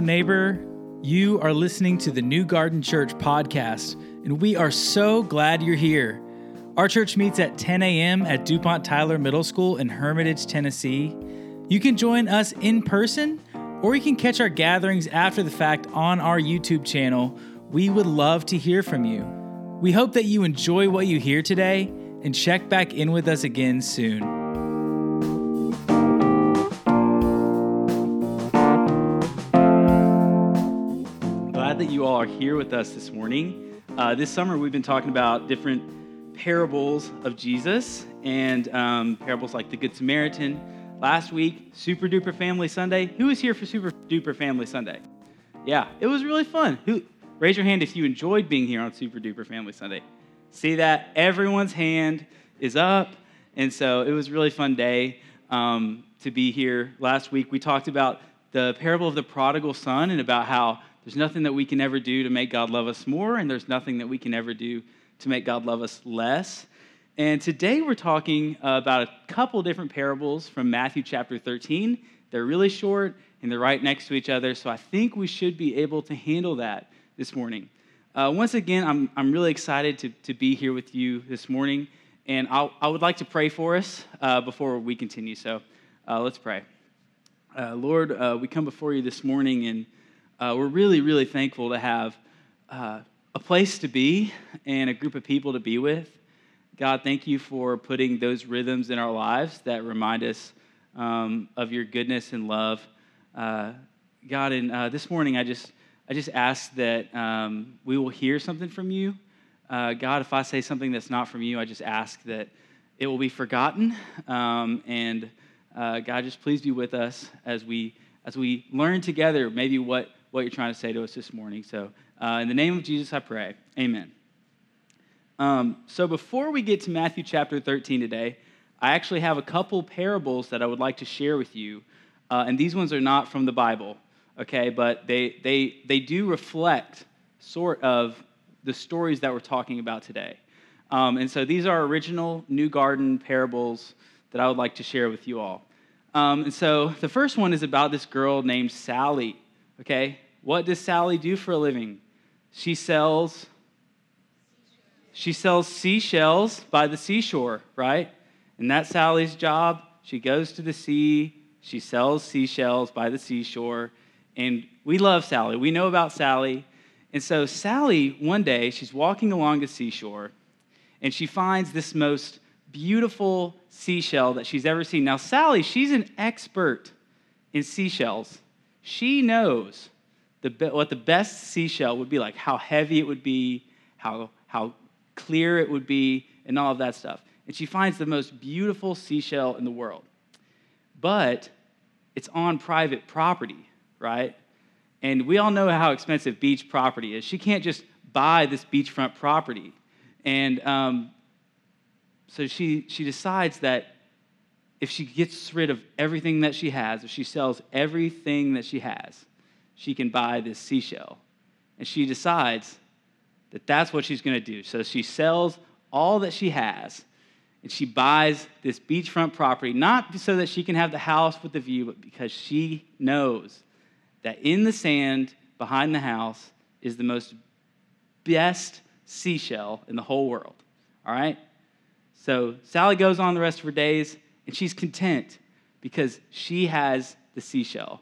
neighbor. You are listening to the New Garden Church podcast, and we are so glad you're here. Our church meets at 10 a.m. at DuPont Tyler Middle School in Hermitage, Tennessee. You can join us in person, or you can catch our gatherings after the fact on our YouTube channel. We would love to hear from you. We hope that you enjoy what you hear today and check back in with us again soon. That you all are here with us this morning. Uh, this summer, we've been talking about different parables of Jesus and um, parables like the Good Samaritan. Last week, Super Duper Family Sunday. Who was here for Super Duper Family Sunday? Yeah, it was really fun. Who? Raise your hand if you enjoyed being here on Super Duper Family Sunday. See that? Everyone's hand is up. And so it was a really fun day um, to be here. Last week, we talked about the parable of the prodigal son and about how there's nothing that we can ever do to make God love us more, and there's nothing that we can ever do to make God love us less. And today we're talking about a couple different parables from Matthew chapter 13. They're really short and they're right next to each other, so I think we should be able to handle that this morning. Uh, once again, I'm, I'm really excited to, to be here with you this morning, and I'll, i would like to pray for us uh, before we continue. So uh, let's pray. Uh, Lord, uh, we come before you this morning and uh, we're really, really thankful to have uh, a place to be and a group of people to be with. God, thank you for putting those rhythms in our lives that remind us um, of your goodness and love. Uh, God, and uh, this morning I just, I just ask that um, we will hear something from you. Uh, God, if I say something that's not from you, I just ask that it will be forgotten. Um, and uh, God, just please be with us as we as we learn together maybe what what you're trying to say to us this morning. So, uh, in the name of Jesus, I pray. Amen. Um, so, before we get to Matthew chapter 13 today, I actually have a couple parables that I would like to share with you. Uh, and these ones are not from the Bible, okay? But they, they, they do reflect sort of the stories that we're talking about today. Um, and so these are original New Garden parables that I would like to share with you all. Um, and so the first one is about this girl named Sally. Okay? What does Sally do for a living? She sells she sells seashells by the seashore, right? And that's Sally's job. She goes to the sea, she sells seashells by the seashore, and we love Sally. We know about Sally. And so Sally, one day, she's walking along the seashore, and she finds this most beautiful seashell that she's ever seen. Now, Sally, she's an expert in seashells. She knows the, what the best seashell would be like, how heavy it would be, how, how clear it would be, and all of that stuff. And she finds the most beautiful seashell in the world. But it's on private property, right? And we all know how expensive beach property is. She can't just buy this beachfront property. And um, so she, she decides that if she gets rid of everything that she has, if she sells everything that she has, she can buy this seashell. And she decides that that's what she's going to do. So she sells all that she has and she buys this beachfront property, not so that she can have the house with the view, but because she knows that in the sand behind the house is the most best seashell in the whole world. All right? So Sally goes on the rest of her days and she's content because she has the seashell.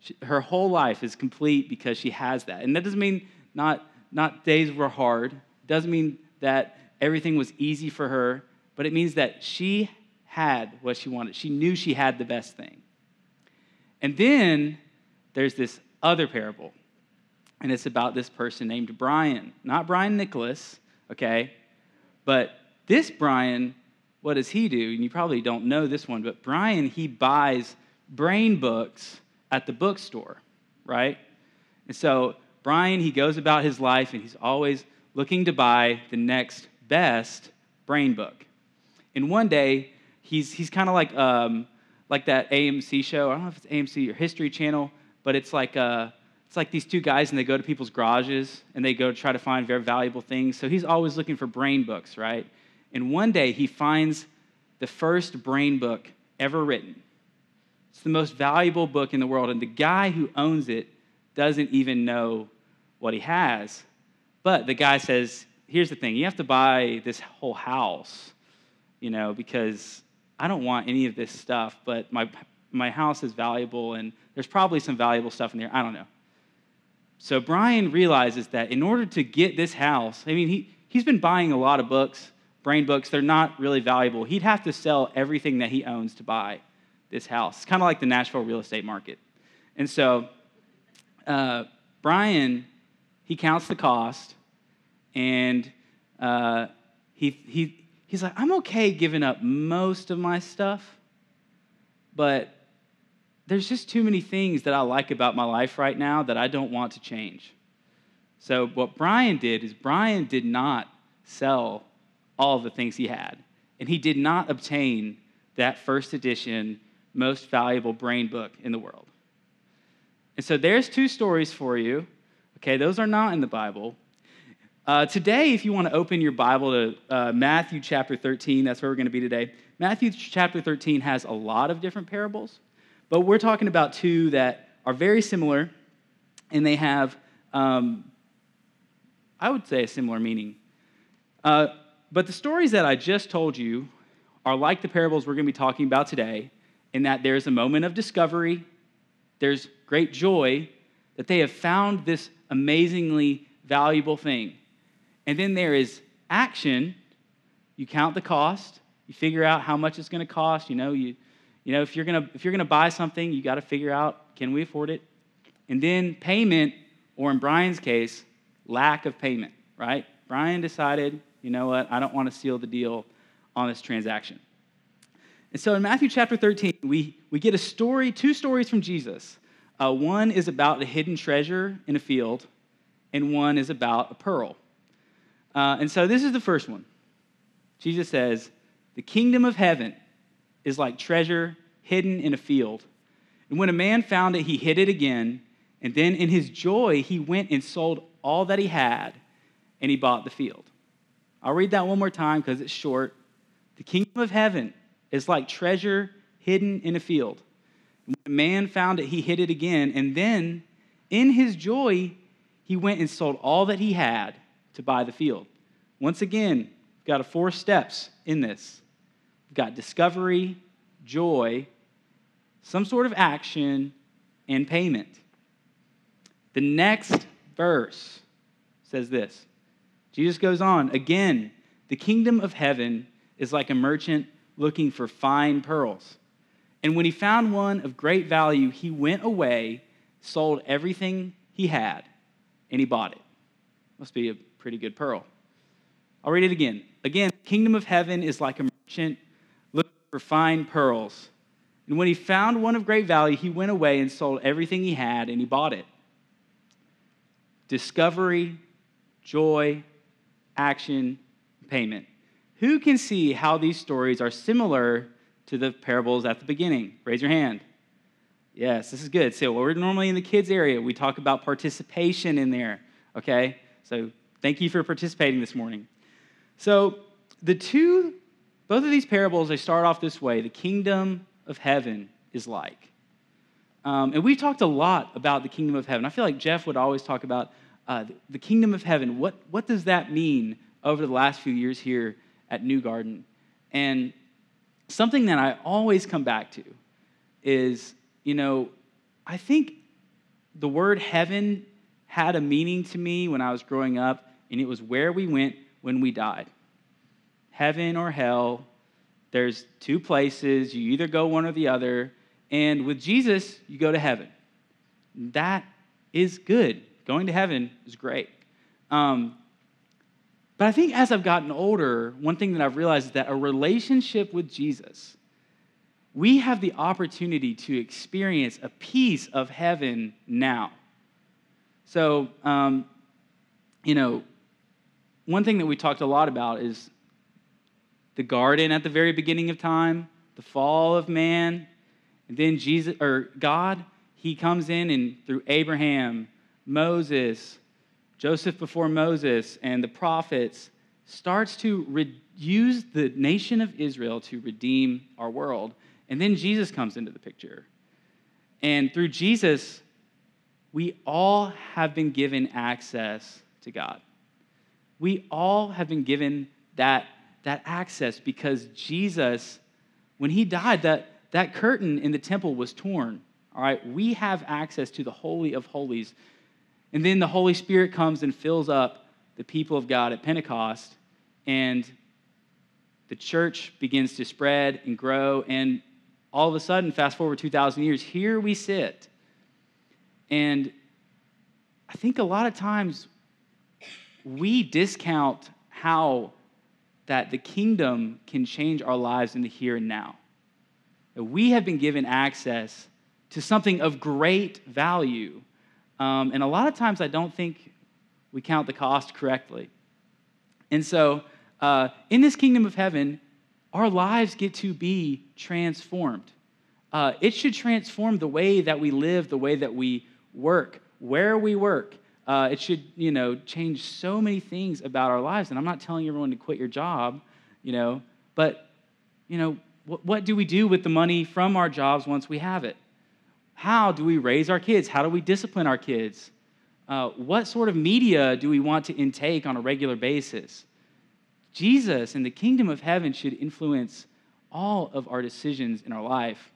She, her whole life is complete because she has that. And that doesn't mean not, not days were hard, it doesn't mean that everything was easy for her, but it means that she had what she wanted. She knew she had the best thing. And then there's this other parable, and it's about this person named Brian. Not Brian Nicholas, okay? But this Brian what does he do? And you probably don't know this one, but Brian, he buys brain books at the bookstore, right? And so Brian, he goes about his life and he's always looking to buy the next best brain book. And one day, he's, he's kind of like, um, like that AMC show. I don't know if it's AMC or History Channel, but it's like, uh, it's like these two guys and they go to people's garages and they go to try to find very valuable things. So he's always looking for brain books, right? And one day he finds the first brain book ever written. It's the most valuable book in the world. And the guy who owns it doesn't even know what he has. But the guy says, Here's the thing you have to buy this whole house, you know, because I don't want any of this stuff, but my, my house is valuable and there's probably some valuable stuff in there. I don't know. So Brian realizes that in order to get this house, I mean, he, he's been buying a lot of books, brain books, they're not really valuable. He'd have to sell everything that he owns to buy this house. It's kind of like the Nashville real estate market. And so uh, Brian, he counts the cost and uh, he, he, he's like, I'm okay giving up most of my stuff, but there's just too many things that I like about my life right now that I don't want to change. So, what Brian did is, Brian did not sell all the things he had, and he did not obtain that first edition, most valuable brain book in the world. And so, there's two stories for you. Okay, those are not in the Bible. Uh, today, if you want to open your Bible to uh, Matthew chapter 13, that's where we're going to be today. Matthew chapter 13 has a lot of different parables. But we're talking about two that are very similar, and they have, um, I would say, a similar meaning. Uh, but the stories that I just told you are like the parables we're going to be talking about today, in that there's a moment of discovery, there's great joy that they have found this amazingly valuable thing. And then there is action. You count the cost, you figure out how much it's going to cost, you know, you you know, if you're gonna if you're gonna buy something, you got to figure out can we afford it, and then payment, or in Brian's case, lack of payment. Right? Brian decided, you know what, I don't want to seal the deal on this transaction. And so in Matthew chapter 13, we, we get a story, two stories from Jesus. Uh, one is about a hidden treasure in a field, and one is about a pearl. Uh, and so this is the first one. Jesus says, The kingdom of heaven is like treasure hidden in a field. And when a man found it, he hid it again. And then in his joy, he went and sold all that he had and he bought the field. I'll read that one more time because it's short. The kingdom of heaven is like treasure hidden in a field. When a man found it, he hid it again. And then in his joy, he went and sold all that he had to buy the field. Once again, we've got a four steps in this. We've got discovery, joy, some sort of action, and payment. The next verse says this Jesus goes on, again, the kingdom of heaven is like a merchant looking for fine pearls. And when he found one of great value, he went away, sold everything he had, and he bought it. Must be a pretty good pearl. I'll read it again. Again, kingdom of heaven is like a merchant looking for fine pearls. And when he found one of great value, he went away and sold everything he had and he bought it. Discovery, joy, action, payment. Who can see how these stories are similar to the parables at the beginning? Raise your hand. Yes, this is good. So, we're normally in the kids' area, we talk about participation in there, okay? So, thank you for participating this morning. So, the two both of these parables, they start off this way the kingdom of heaven is like. Um, and we've talked a lot about the kingdom of heaven. I feel like Jeff would always talk about uh, the kingdom of heaven. What, what does that mean over the last few years here at New Garden? And something that I always come back to is, you know, I think the word heaven had a meaning to me when I was growing up, and it was where we went when we died heaven or hell. There's two places. You either go one or the other. And with Jesus, you go to heaven. That is good. Going to heaven is great. Um, but I think as I've gotten older, one thing that I've realized is that a relationship with Jesus, we have the opportunity to experience a piece of heaven now. So, um, you know, one thing that we talked a lot about is the garden at the very beginning of time, the fall of man, and then Jesus or God, he comes in and through Abraham, Moses, Joseph before Moses, and the prophets starts to re- use the nation of Israel to redeem our world. And then Jesus comes into the picture. And through Jesus, we all have been given access to God. We all have been given that, that access because Jesus, when he died, that, that curtain in the temple was torn. All right, we have access to the Holy of Holies. And then the Holy Spirit comes and fills up the people of God at Pentecost, and the church begins to spread and grow. And all of a sudden, fast forward 2,000 years, here we sit. And I think a lot of times we discount how that the kingdom can change our lives in the here and now. That we have been given access to something of great value. Um, and a lot of times I don't think we count the cost correctly. And so, uh, in this kingdom of heaven, our lives get to be transformed. Uh, it should transform the way that we live, the way that we work, where we work. Uh, it should, you know, change so many things about our lives. And I'm not telling everyone to quit your job, you know, but, you know, what, what do we do with the money from our jobs once we have it? How do we raise our kids? How do we discipline our kids? Uh, what sort of media do we want to intake on a regular basis? Jesus and the kingdom of heaven should influence all of our decisions in our life.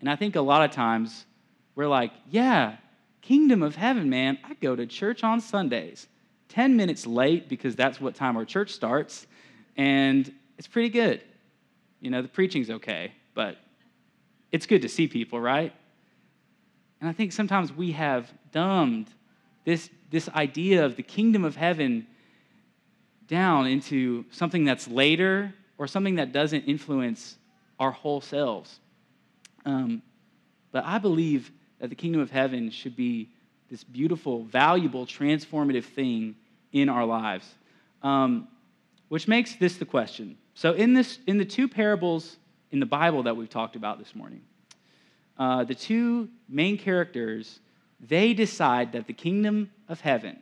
And I think a lot of times we're like, yeah, kingdom of heaven, man, I go to church on Sundays, 10 minutes late because that's what time our church starts, and it's pretty good. You know, the preaching's okay, but it's good to see people, right? And I think sometimes we have dumbed this, this idea of the kingdom of heaven down into something that's later or something that doesn't influence our whole selves. Um, but I believe that the kingdom of heaven should be this beautiful, valuable, transformative thing in our lives. Um, which makes this the question. So, in, this, in the two parables in the Bible that we've talked about this morning, uh, the two main characters, they decide that the kingdom of heaven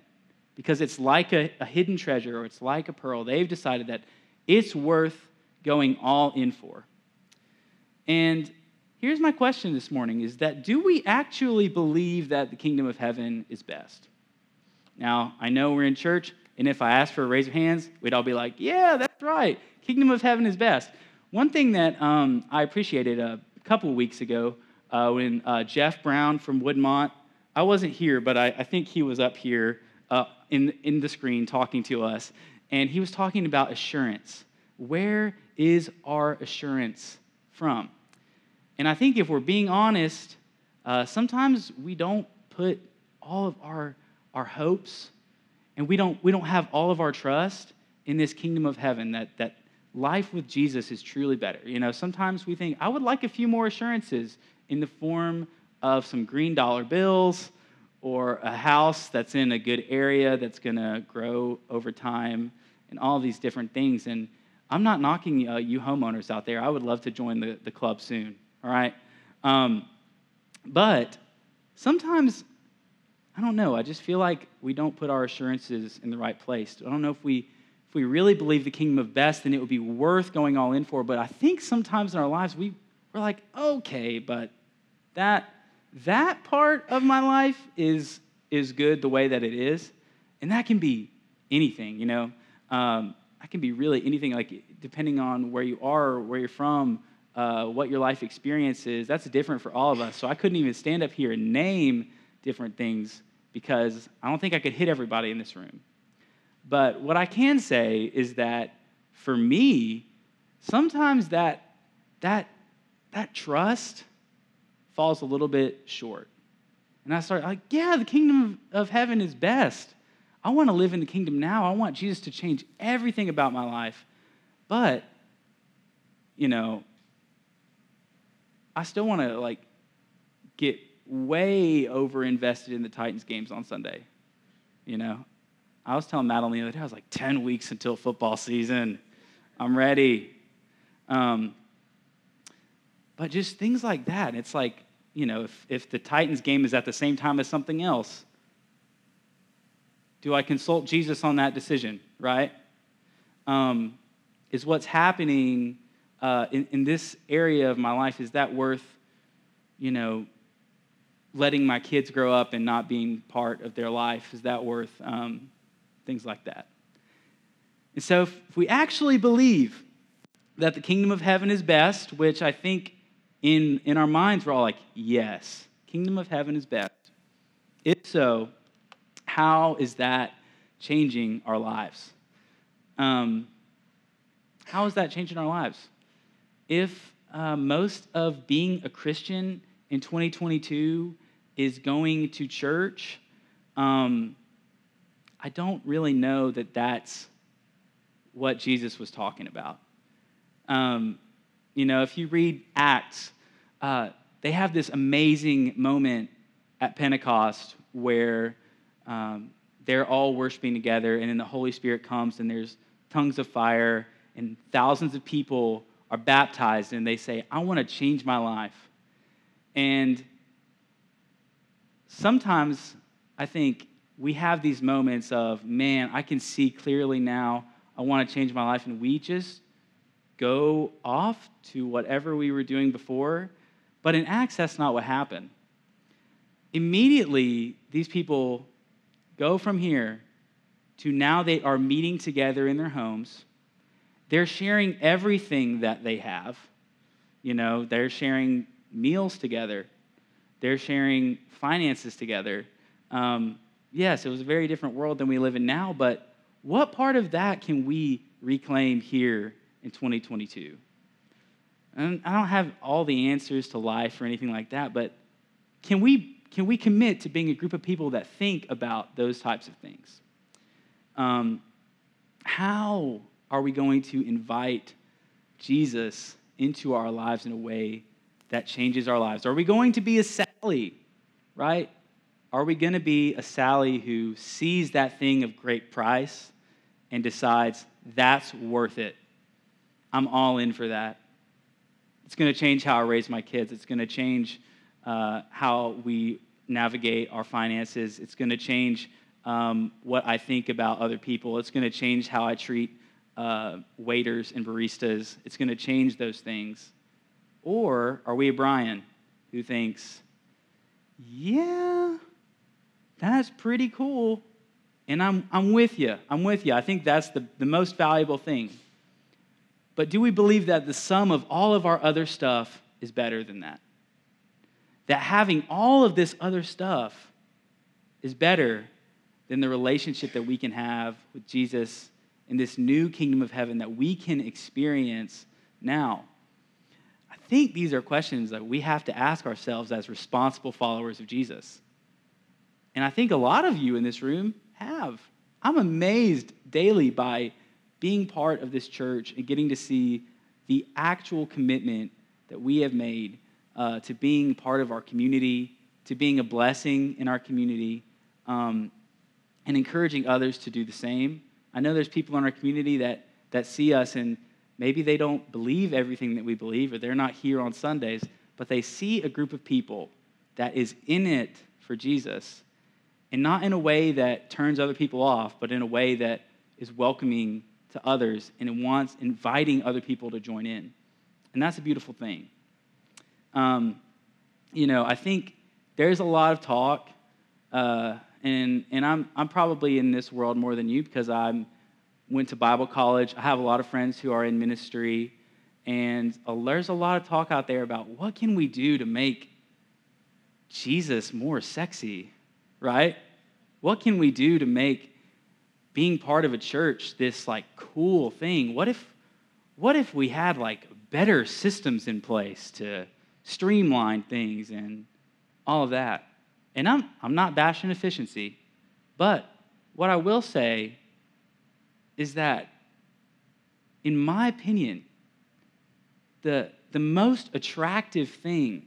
because it's like a, a hidden treasure or it's like a pearl. They've decided that it's worth going all in for. And here's my question this morning is that do we actually believe that the kingdom of heaven is best? Now, I know we're in church, and if I asked for a raise of hands, we'd all be like, yeah, that's right. Kingdom of heaven is best. One thing that um, I appreciated a couple weeks ago uh, when uh, Jeff Brown from Woodmont, I wasn't here, but I, I think he was up here uh, in, in the screen talking to us, and he was talking about assurance. Where is our assurance from? And I think if we're being honest, uh, sometimes we don't put all of our, our hopes and we don't, we don't have all of our trust in this kingdom of heaven that, that life with Jesus is truly better. You know, sometimes we think, I would like a few more assurances in the form of some green dollar bills or a house that's in a good area that's going to grow over time and all these different things. And I'm not knocking uh, you homeowners out there. I would love to join the, the club soon, all right? Um, but sometimes, I don't know, I just feel like we don't put our assurances in the right place. I don't know if we, if we really believe the kingdom of best, then it would be worth going all in for. But I think sometimes in our lives, we, we're like, okay, but that that part of my life is, is good the way that it is. And that can be anything, you know. Um, that can be really anything, like depending on where you are, where you're from, uh, what your life experience is. That's different for all of us. So I couldn't even stand up here and name different things because I don't think I could hit everybody in this room. But what I can say is that for me, sometimes that, that, that trust, falls a little bit short. And I start like, yeah, the kingdom of heaven is best. I want to live in the kingdom now. I want Jesus to change everything about my life. But, you know, I still want to like get way over invested in the Titans games on Sunday. You know, I was telling Madeline the other day, I was like, 10 weeks until football season. I'm ready. Um, but just things like that. It's like, you know, if, if the Titans game is at the same time as something else, do I consult Jesus on that decision, right? Um, is what's happening uh, in, in this area of my life, is that worth, you know, letting my kids grow up and not being part of their life? Is that worth um, things like that? And so, if we actually believe that the kingdom of heaven is best, which I think in, in our minds we're all like, yes, kingdom of heaven is best. If so, how is that changing our lives? Um, how is that changing our lives? If uh, most of being a Christian in 2022 is going to church, um, I don't really know that that's what Jesus was talking about. Um, you know, if you read Acts, uh, they have this amazing moment at Pentecost where um, they're all worshiping together, and then the Holy Spirit comes, and there's tongues of fire, and thousands of people are baptized, and they say, I want to change my life. And sometimes I think we have these moments of, man, I can see clearly now, I want to change my life, and we just go off to whatever we were doing before. But in Acts, that's not what happened. Immediately, these people go from here to now they are meeting together in their homes. They're sharing everything that they have. You know, they're sharing meals together, they're sharing finances together. Um, yes, it was a very different world than we live in now, but what part of that can we reclaim here in 2022? And I don't have all the answers to life or anything like that, but can we, can we commit to being a group of people that think about those types of things? Um, how are we going to invite Jesus into our lives in a way that changes our lives? Are we going to be a Sally, right? Are we going to be a Sally who sees that thing of great price and decides that's worth it? I'm all in for that. It's going to change how I raise my kids. It's going to change uh, how we navigate our finances. It's going to change um, what I think about other people. It's going to change how I treat uh, waiters and baristas. It's going to change those things. Or are we a Brian who thinks, yeah, that's pretty cool. And I'm, I'm with you. I'm with you. I think that's the, the most valuable thing. But do we believe that the sum of all of our other stuff is better than that? That having all of this other stuff is better than the relationship that we can have with Jesus in this new kingdom of heaven that we can experience now? I think these are questions that we have to ask ourselves as responsible followers of Jesus. And I think a lot of you in this room have. I'm amazed daily by being part of this church and getting to see the actual commitment that we have made uh, to being part of our community, to being a blessing in our community, um, and encouraging others to do the same. I know there's people in our community that, that see us and maybe they don't believe everything that we believe or they're not here on Sundays, but they see a group of people that is in it for Jesus and not in a way that turns other people off, but in a way that is welcoming to others and wants inviting other people to join in. And that's a beautiful thing. Um, you know, I think there's a lot of talk, uh, and, and I'm, I'm probably in this world more than you because I went to Bible college. I have a lot of friends who are in ministry, and there's a lot of talk out there about what can we do to make Jesus more sexy, right? What can we do to make being part of a church this like cool thing what if what if we had like better systems in place to streamline things and all of that? And i'm i'm not bashing efficiency but what i will say is that in my opinion the the most attractive thing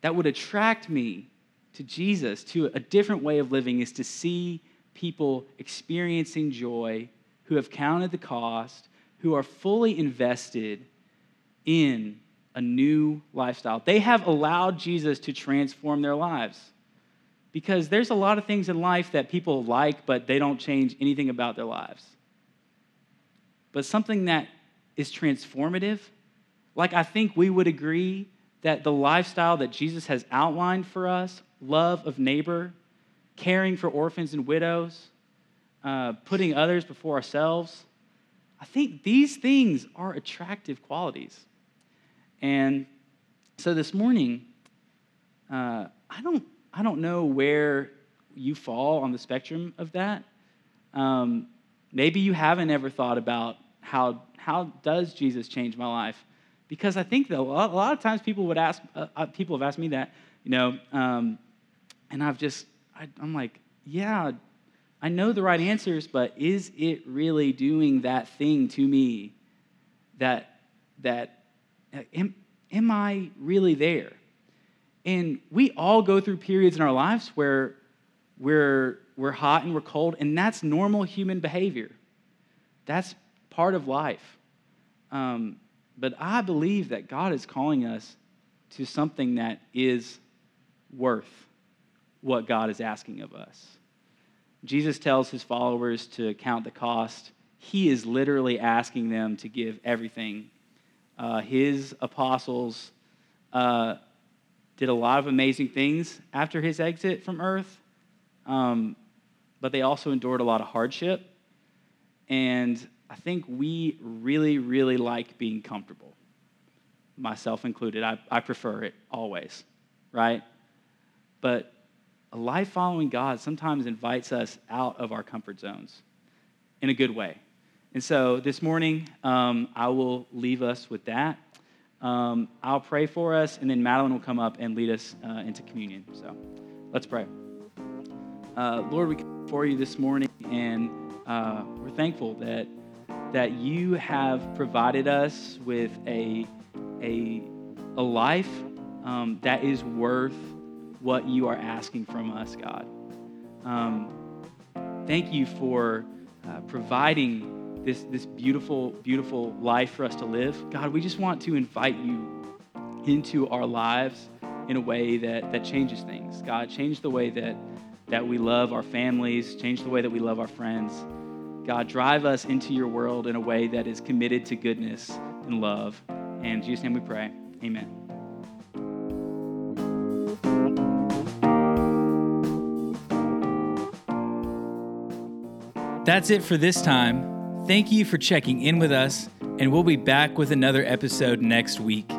that would attract me to Jesus, to a different way of living, is to see people experiencing joy, who have counted the cost, who are fully invested in a new lifestyle. They have allowed Jesus to transform their lives. Because there's a lot of things in life that people like, but they don't change anything about their lives. But something that is transformative, like I think we would agree that the lifestyle that Jesus has outlined for us love of neighbor, caring for orphans and widows, uh, putting others before ourselves I think these things are attractive qualities. And so this morning, uh, I, don't, I don't know where you fall on the spectrum of that. Um, maybe you haven't ever thought about how, how does Jesus change my life? Because I think that a lot, of times people would ask, uh, uh, people have asked me that, you know, um, and I've just, I, I'm like, yeah, I know the right answers, but is it really doing that thing to me that, that am, am I really there? And we all go through periods in our lives where we're, we're hot and we're cold, and that's normal human behavior. That's part of life. Um, but I believe that God is calling us to something that is worth what God is asking of us. Jesus tells his followers to count the cost. He is literally asking them to give everything. Uh, his apostles uh, did a lot of amazing things after his exit from earth, um, but they also endured a lot of hardship. And I think we really, really like being comfortable, myself included. I, I prefer it always, right? But a life following God sometimes invites us out of our comfort zones in a good way. And so this morning, um, I will leave us with that. Um, I'll pray for us, and then Madeline will come up and lead us uh, into communion. So let's pray. Uh, Lord, we come before you this morning, and uh, we're thankful that that you have provided us with a a, a life um, that is worth what you are asking from us, God. Um, thank you for uh, providing this, this beautiful, beautiful life for us to live. God, we just want to invite you into our lives in a way that, that changes things. God, change the way that, that we love our families, change the way that we love our friends. God, drive us into your world in a way that is committed to goodness and love. And in Jesus' name we pray. Amen. That's it for this time. Thank you for checking in with us, and we'll be back with another episode next week.